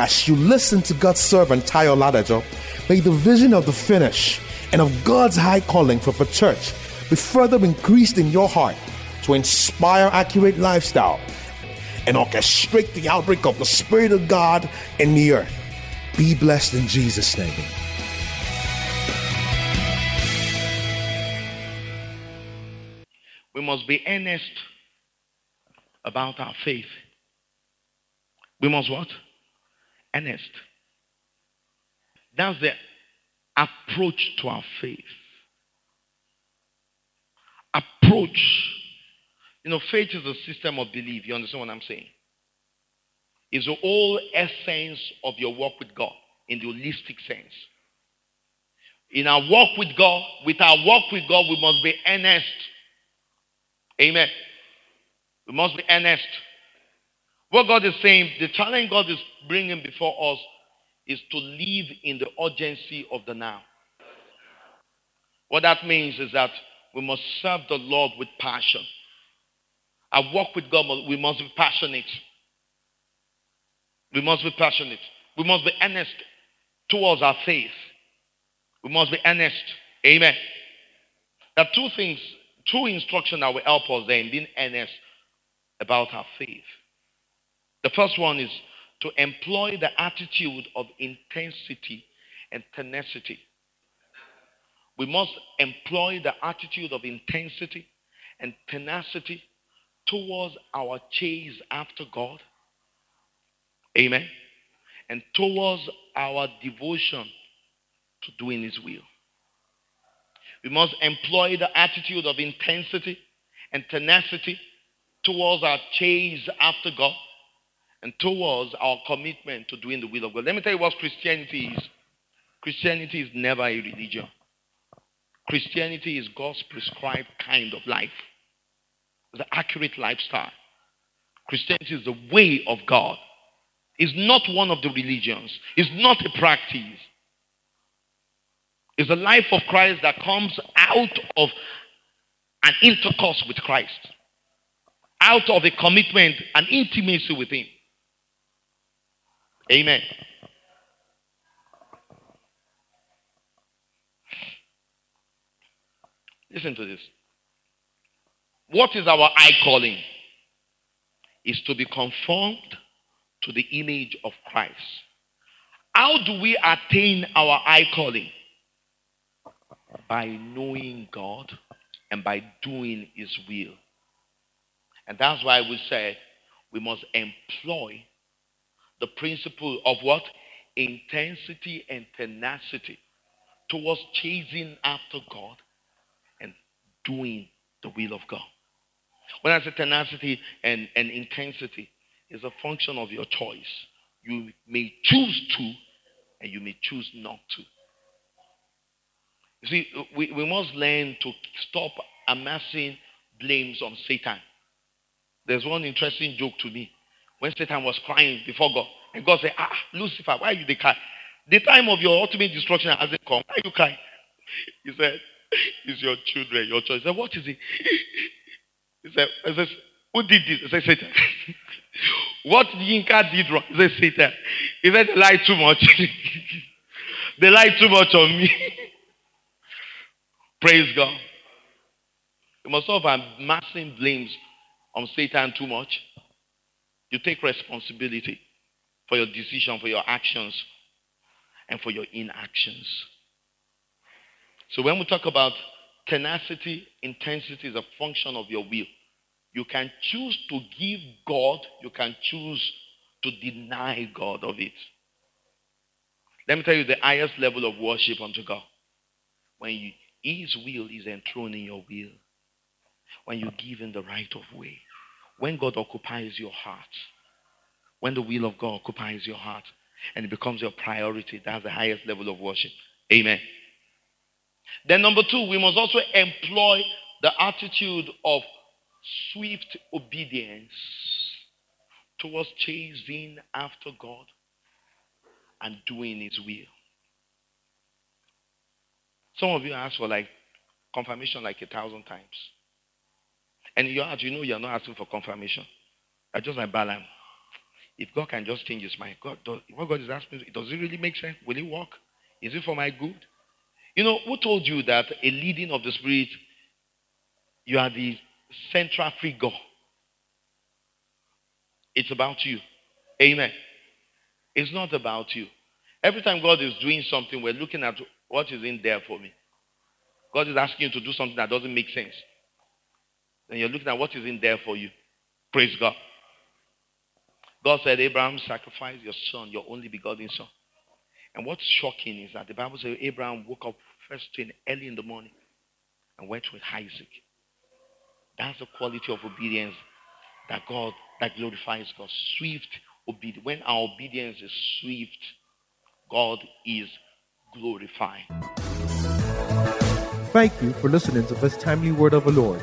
As you listen to God's servant Tayo Ladajo, may the vision of the finish and of God's high calling for the church be further increased in your heart to inspire accurate lifestyle and orchestrate the outbreak of the Spirit of God in the earth. Be blessed in Jesus' name. We must be earnest about our faith. We must what? Earnest. That's the approach to our faith. Approach. You know, faith is a system of belief. You understand what I'm saying? It's the whole essence of your walk with God in the holistic sense. In our walk with God, with our walk with God, we must be earnest. Amen. We must be earnest. What God is saying, the challenge God is bringing before us is to live in the urgency of the now. What that means is that we must serve the Lord with passion. I walk with God, we must be passionate. We must be passionate. We must be earnest towards our faith. We must be earnest. Amen. There are two things, two instructions that will help us there in being earnest about our faith. The first one is to employ the attitude of intensity and tenacity. We must employ the attitude of intensity and tenacity towards our chase after God. Amen. And towards our devotion to doing His will. We must employ the attitude of intensity and tenacity towards our chase after God and towards our commitment to doing the will of God. Let me tell you what Christianity is. Christianity is never a religion. Christianity is God's prescribed kind of life, the accurate lifestyle. Christianity is the way of God. It's not one of the religions. It's not a practice. It's the life of Christ that comes out of an intercourse with Christ, out of a commitment, an intimacy with Him. Amen. Listen to this. What is our eye calling? Is to be conformed to the image of Christ. How do we attain our eye calling? By knowing God and by doing His will. And that's why we said we must employ the principle of what? Intensity and tenacity towards chasing after God and doing the will of God. When I say tenacity and, and intensity, it's a function of your choice. You may choose to, and you may choose not to. You see, we, we must learn to stop amassing blames on Satan. There's one interesting joke to me when Satan was crying before God. And God said, Ah, Lucifer, why are you the cry? The time of your ultimate destruction hasn't come. Why are you crying? He said, It's your children, your choice. He said, What is it? He said, Who did this? He said, Satan. what Yinka did wrong? He said, Satan. He said, They lied too much. they lied too much on me. Praise God. You must stop amassing blames on Satan too much. You take responsibility for your decision, for your actions, and for your inactions. So when we talk about tenacity, intensity is a function of your will. You can choose to give God, you can choose to deny God of it. Let me tell you the highest level of worship unto God. When you, His will is enthroned in your will. When you give in the right of way. When God occupies your heart when the will of God occupies your heart and it becomes your priority, that's the highest level of worship. Amen. Then, number two, we must also employ the attitude of swift obedience towards chasing after God and doing His will. Some of you ask for like confirmation like a thousand times. And you, you know you're not asking for confirmation. I just like balance. If God can just change his mind, God, does, what God is asking, does it really make sense? Will it work? Is it for my good? You know, who told you that a leading of the Spirit, you are the central figure? It's about you. Amen. It's not about you. Every time God is doing something, we're looking at what is in there for me. God is asking you to do something that doesn't make sense. And you're looking at what is in there for you. Praise God. God said, Abraham, sacrifice your son, your only begotten son. And what's shocking is that the Bible says Abraham woke up first thing early in the morning and went with Isaac. That's the quality of obedience that God that glorifies God. Swift obedience. When our obedience is swift, God is glorified. Thank you for listening to this timely word of the Lord.